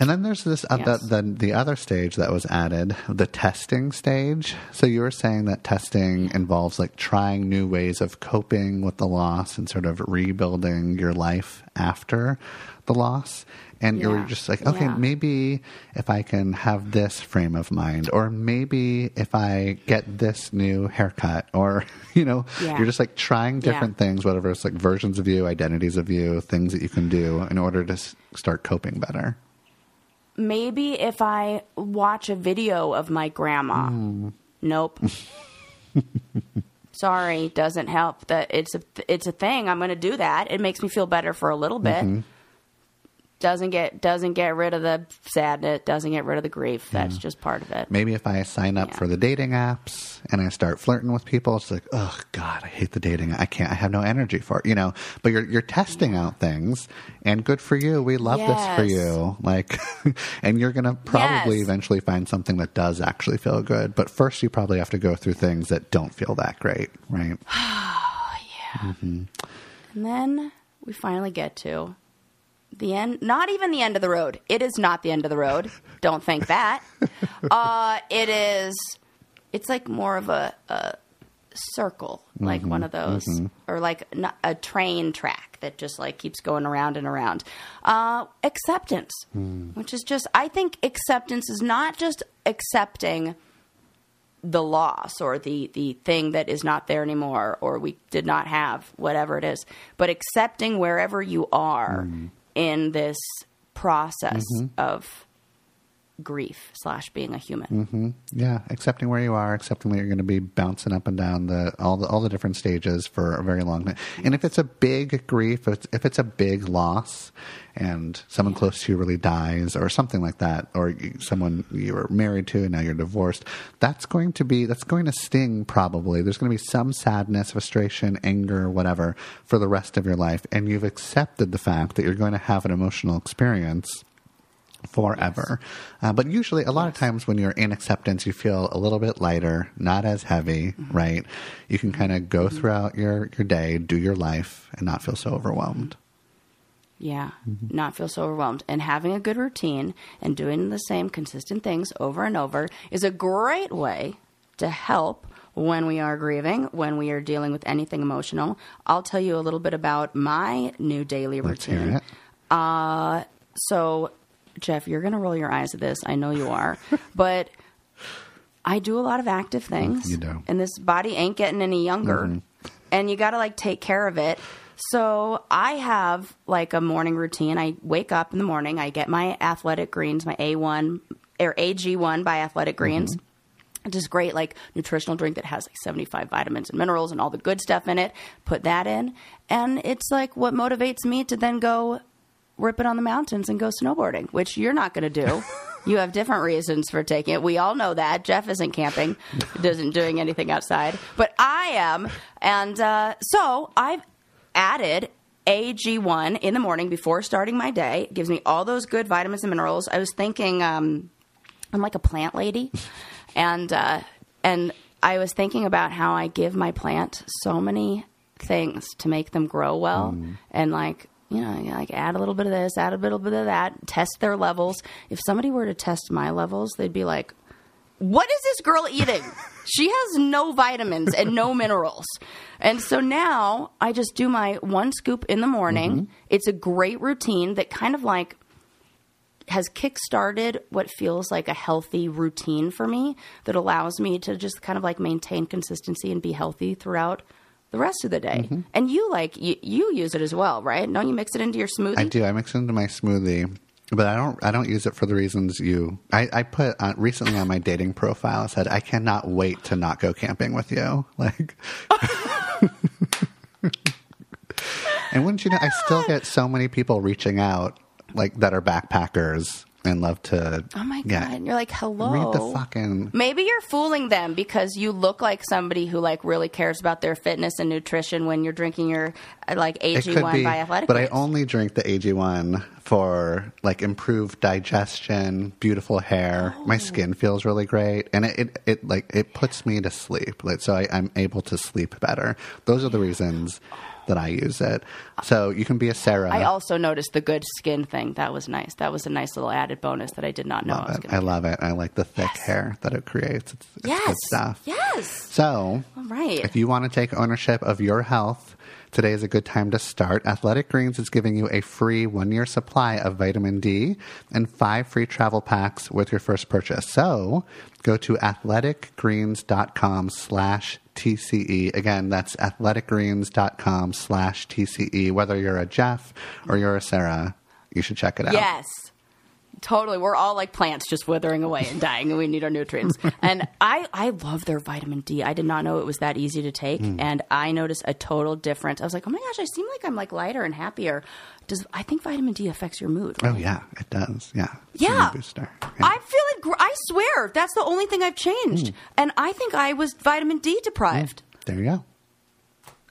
And then there's this uh, Yes. the, the the other stage that was added, the testing stage. So you were saying that testing involves like trying new ways of coping with the loss and sort of rebuilding your life after the loss. And you're just like, okay, Yeah. maybe if I can have this frame of mind, or maybe if I get this new haircut, or you know, Yeah. you're just like trying Yeah. different things, whatever it's like versions of you, identities of you, things that you can do in order to s- start coping better. Maybe if I watch a video of my grandma. Hmm. Nope. Sorry, doesn't help. That it's a it's a thing. I'm going to do that. It makes me feel better for a little bit. Mm-hmm. Doesn't get doesn't get rid of the sadness, doesn't get rid of the grief. That's just part of it. Maybe if I sign up Yeah. for the dating apps and I start flirting with people, it's like, oh God, I hate the dating. I can't. I have no energy for it. You know. But you're you're testing out things, and good for you. We love this for you. Like, and you're gonna probably Yes. eventually find something that does actually feel good. But first, you probably have to go through things that don't feel that great, right? Oh yeah mm-hmm. and then we finally get to the end. Not even the end of the road. It is not the end of the road. Don't think that. Uh, it is. It's like more of a, a circle, like one of those, or like a train track that just like keeps going around and around. Uh, acceptance, which is just. I think acceptance is not just accepting the loss or the the thing that is not there anymore or we did not have whatever it is but accepting wherever you are in this process mm-hmm. of grief slash being a human mm-hmm. Yeah, accepting where you are, accepting that you're going to be bouncing up and down the all the all the different stages for a very long time. And if it's a big grief, if it's, if it's a big loss, and someone close to you really dies, or something like that, or someone you were married to and now you're divorced, that's going to be that's going to sting. Probably there's going to be some sadness, frustration, anger, whatever, for the rest of your life, and you've accepted the fact that you're going to have an emotional experience forever. Uh, but usually, a lot of times when you're in acceptance, you feel a little bit lighter, not as heavy, mm-hmm. right? You can kind of go mm-hmm. throughout your, your day, do your life, and not feel so overwhelmed. yeah mm-hmm. not feel so overwhelmed and having a good routine and doing the same consistent things over and over is a great way to help when we are grieving, when we are dealing with anything emotional. I'll tell you a little bit about my new daily Let's routine. it. Uh, so, Jeff, you're going to roll your eyes at this. I know you are. but I do a lot of active things. You do. Mm-hmm. And this body ain't getting any younger. And you got to like take care of it. So, I have like a morning routine. I wake up in the morning, I get my athletic greens, my A1 or AG1 by Athletic Greens. It's just great, like nutritional drink that has like 75 vitamins and minerals and all the good stuff in it. Put that in. And it's like what motivates me to then go rip it on the mountains and go snowboarding, which you're not going to do. you have different reasons for taking it. We all know that. Jeff isn't camping, doesn't doing anything outside, but I am. And uh, so I've added AG1 in the morning before starting my day. It gives me all those good vitamins and minerals. I was thinking um, I'm like a plant lady, and uh, and I was thinking about how I give my plant so many things to make them grow well, and like you know, like add a little bit of this, add a little bit of that, test their levels. If somebody were to test my levels, they'd be like, "What is this girl eating? she has no vitamins and no minerals." And so now I just do my one scoop in the morning. Mm-hmm. It's a great routine that kind of like has kickstarted what feels like a healthy routine for me that allows me to just kind of like maintain consistency and be healthy throughout the rest of the day. And you like you, you use it as well, right? Don't you mix it into your smoothie? I do. I mix it into my smoothie, but I don't. I don't use it for the reasons you. I, I put uh, recently on my dating profile. I said I cannot wait to not go camping with you. Like, and wouldn't you know? I still get so many people reaching out, like that are backpackers and love to. Oh my god! yeah, And you're like, hello. Read the fucking. Maybe you're fooling them because you look like somebody who like really cares about their fitness and nutrition when you're drinking your uh, like It could AG1 be, by Athletic. but I only drink the AG1 for like improved digestion, beautiful hair. My skin feels really great, and it, it, it like it puts me to sleep. Like so, I, I'm able to sleep better. Those are the reasons that I use it. So you can be a Sarah. I also noticed the good skin thing. That was nice. That was a nice little added bonus that I did not know I was love it. I love it. I like the thick hair that it creates. It's, it's Yes. good stuff. Yes. So, All right. if you want to take ownership of your health, today is a good time to start. Athletic Greens is giving you a free one year supply of vitamin D and five free travel packs with your first purchase. So, go to athleticgreens.com slash TCE. Again, that's athleticgreens.com slash TCE. Whether you're a Jeff or you're a Sarah, you should check it out. Yes. Totally. We're all like plants just withering away and dying and we need our nutrients. and I, I love their vitamin D. I did not know it was that easy to take. Hmm. And I noticed a total difference. I was like, oh my gosh, I seem like I'm like lighter and happier. Does I think vitamin D affects your mood? Oh yeah, it does. Yeah. It's Yeah. booster. Yeah. I feel like gr- I swear that's the only thing I've changed. Hmm. And I think I was vitamin D deprived. there you go.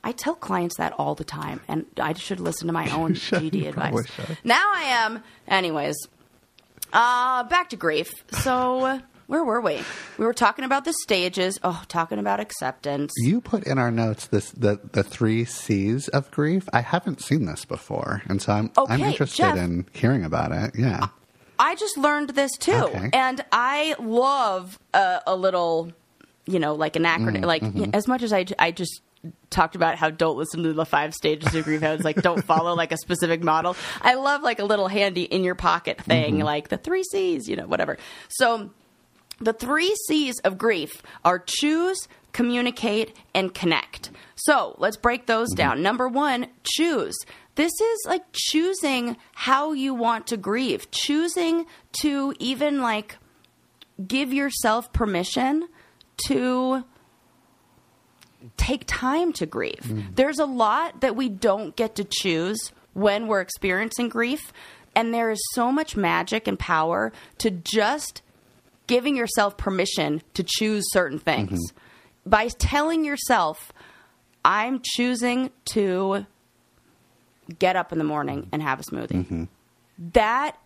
I tell clients that all the time, and I should listen to my own should. GD advice. should. Now I am. Anyways, uh, back to grief. So, where were we? We were talking about the stages. Oh, talking about acceptance. You put in our notes this the the three C's of grief. I haven't seen this before, and so I'm I'm interested Jeff. in hearing about it. Yeah. I just learned this too, Okay. and I love a, a little, you know, like an acronym. Mm, like mm-hmm. as much as I, I just talked about how don't listen to the five stages of grief. I was like, don't follow like a specific model. I love like a little handy in your pocket thing, Mm-hmm. like the three C's, you know, whatever. So the three C's of grief are choose, communicate, and connect. So let's break those down. Number one, choose. This is like choosing how you want to grieve, choosing to even like give yourself permission to take time to grieve. Mm. There's a lot that we don't get to choose when we're experiencing grief. And there is so much magic and power to just giving yourself permission to choose certain things. Mm-hmm. By telling yourself, I'm choosing to get up in the morning and have a smoothie. Mm-hmm. That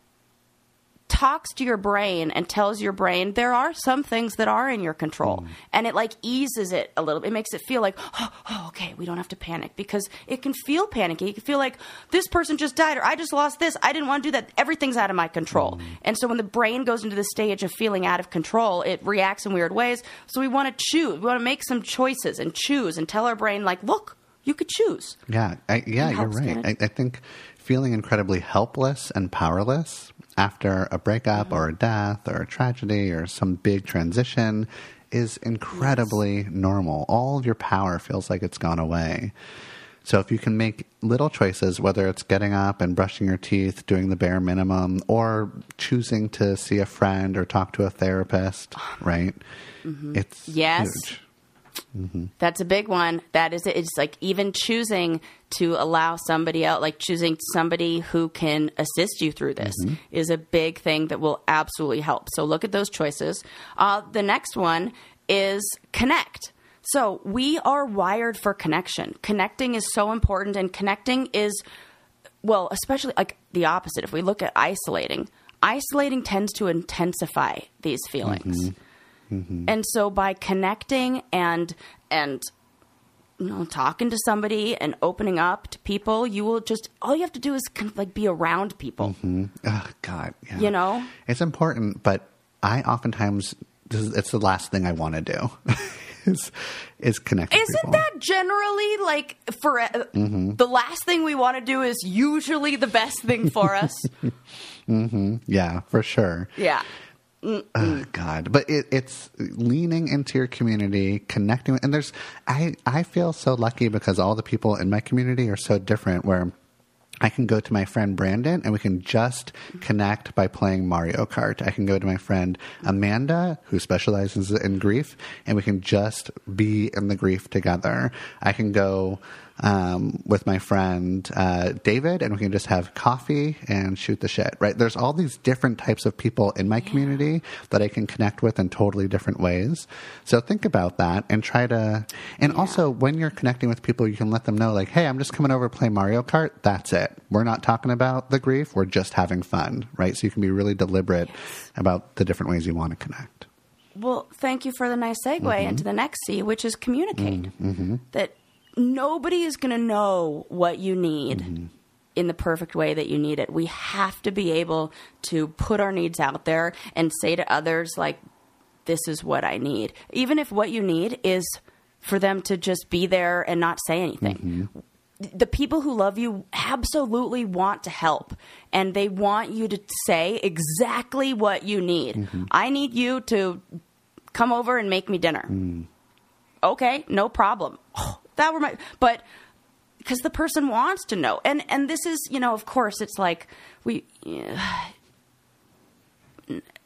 talks to your brain and tells your brain there are some things that are in your control. Hmm. And it like eases it a little. Bit. it makes it feel like oh, oh, okay we don't have to panic. Because it can feel panicky. It can feel like this person just died or i just lost this. I didn't want to do that. Everything's out of my control. Hmm. And so when the brain goes into the stage of feeling out of control it reacts in weird ways. So we want to choose. We want to make some choices and choose and tell our brain like look you could choose. Yeah, I, yeah, you're right. I, I think feeling incredibly helpless and powerless after a breakup or a death or a tragedy or some big transition is incredibly normal. All of your power feels like it's gone away. So if you can make little choices, whether it's getting up and brushing your teeth, doing the bare minimum, or choosing to see a friend or talk to a therapist, right? It's Mm-hmm. Yes. huge. Mm-hmm. That's a big one. That is it. It's like even choosing to allow somebody else, like choosing somebody who can assist you through this, mm-hmm. is a big thing that will absolutely help. So look at those choices. Uh, the next one is connect. So we are wired for connection. Connecting is so important, and connecting is well, especially like the opposite. If we look at isolating, isolating tends to intensify these feelings. Mm-hmm. Mm-hmm. And so by connecting and and you know talking to somebody and opening up to people, you will just all you have to do is kind of like be around people. Oh God, yeah. You know? it's important, but I oftentimes this is, it's the last thing I want to do is is connect. Isn't people. that generally like for uh, mm-hmm. the last thing we want to do is usually the best thing for us? yeah, for sure. yeah. Oh, God, but it, it's leaning into your community, connecting, and there's I I feel so lucky because all the people in my community are so different. Where I can go to my friend Brandon and we can just connect by playing Mario Kart. I can go to my friend Amanda, who specializes in grief, and we can just be in the grief together. I can go um, with my friend uh, David, and we can just have coffee and shoot the shit. Right? There's all these different types of people in my community that I can connect with in totally different ways. So think about that and try to. And also, when you're connecting with people, you can let them know, like, "Hey, I'm just coming over to play Mario Kart. That's it. We're not talking about the grief. We're just having fun." Right? So you can be really deliberate about the different ways you want to connect. Well, thank you for the nice segue into the next C, which is communicate. That nobody is going to know what you need mm-hmm. in the perfect way that you need it. We have to be able to put our needs out there and say to others, like, this is what I need. Even if what you need is for them to just be there and not say anything. Mm-hmm. The people who love you absolutely want to help and they want you to say exactly what you need. Mm-hmm. I need you to come over and make me dinner. Mm. Okay, no problem. Oh, that were my but because the person wants to know. And and this is, you know, of course it's like we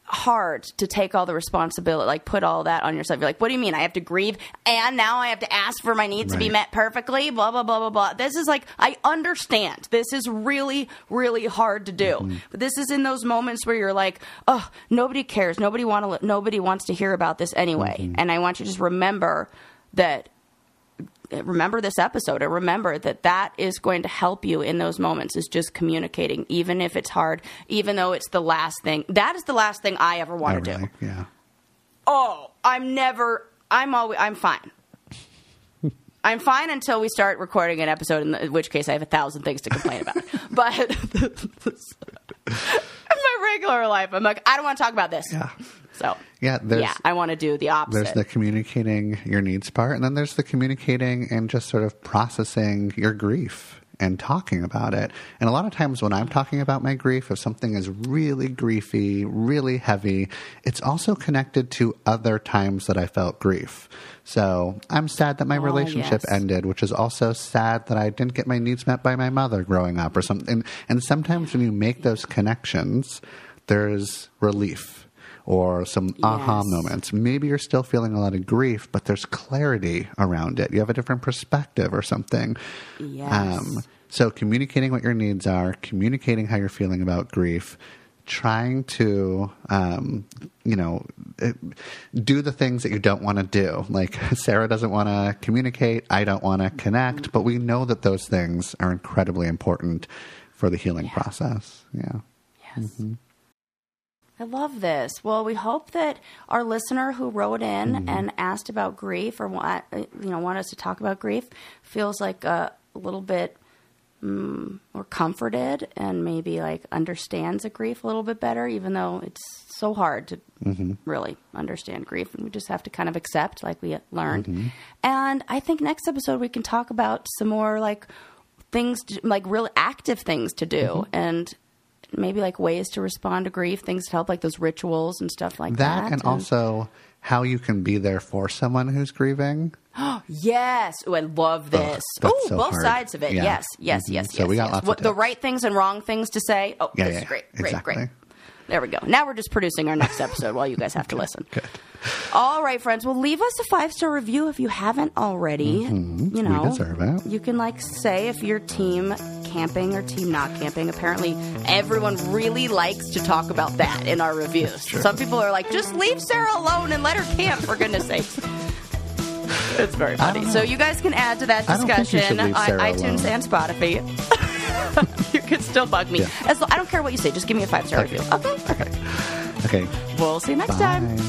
hard to take all the responsibility, like put all that on yourself. You're like, what do you mean? I have to grieve and now I have to ask for my needs to be met perfectly, blah, blah, blah, blah, blah. This is like, I understand. This is really, really hard to do. Mm-hmm. But this is in those moments where you're like, oh, nobody cares. Nobody want to, nobody wants to hear about this anyway. Mm-hmm. And I want you to just remember that remember this episode and remember that that is going to help you in those moments is just communicating even if it's hard even though it's the last thing that is the last thing i ever want to really? do Yeah. oh i'm never i'm always i'm fine i'm fine until we start recording an episode in, the, in which case i have a thousand things to complain about but in my regular life i'm like i don't want to talk about this Yeah. So Yeah, there's- yeah i want to do the opposite There's the communicating your needs part, and then there's the communicating and just sort of processing your grief and talking about it. And a lot of times when I'm talking about my grief, if something is really griefy, really heavy, it's also connected to other times that I felt grief. So I'm sad that my Oh, relationship yes. ended, which is also sad that I didn't get my needs met by my mother growing up or something. And, and sometimes when you make those connections, there's relief or some aha Yes. moments. Maybe you're still feeling a lot of grief, but there's clarity around it. You have a different perspective or something. Yes. so communicating what your needs are, communicating how you're feeling about grief, trying to, um, you know, eh, do the things that you don't want to do. Like Sarah doesn't want to communicate, I don't want to connect, but we know that those things are incredibly important for the healing process. Yeah. Yes. I love this. Well, we hope that our listener who wrote in Mm-hmm. and asked about grief or want you know want us to talk about grief feels like a, little bit mm, more comforted and maybe like understands a grief a little bit better, even though it's so hard to Mm-hmm. really understand grief, and we just have to kind of accept, like we learned. Mm-hmm. And I think next episode we can talk about some more like things, to, like real active things to do, Mm-hmm. and maybe like ways to respond to grief, things to help, like those rituals and stuff like that. That and also how you can be there for someone who's grieving. yes, Ooh, I love this. Oh, so both hard. sides of it. Yeah. Yes, yes, Mhm. yes. So yes, we got yes. lots of What, the right things and wrong things to say. Oh, Yeah, this yeah, is great, great, Exactly. great. There we go. Now we're just producing our next episode while you guys have to listen. Good. All right, friends. Well, leave us a five star review if you haven't already. You know, Mm-hmm. Deserve it. You can like say if you're team camping or team not camping. Apparently, everyone really likes to talk about that in our reviews. Some people are like, just leave Sarah alone and let her camp, for goodness sakes. It's very um, funny. So you guys can add to that I don't think you should discussion on iTunes alone. and Spotify. you can still bug me. Yeah. As I don't care what you say. Just give me a five star Okay. review. Okay. Okay. Okay. We'll see you next time. Bye.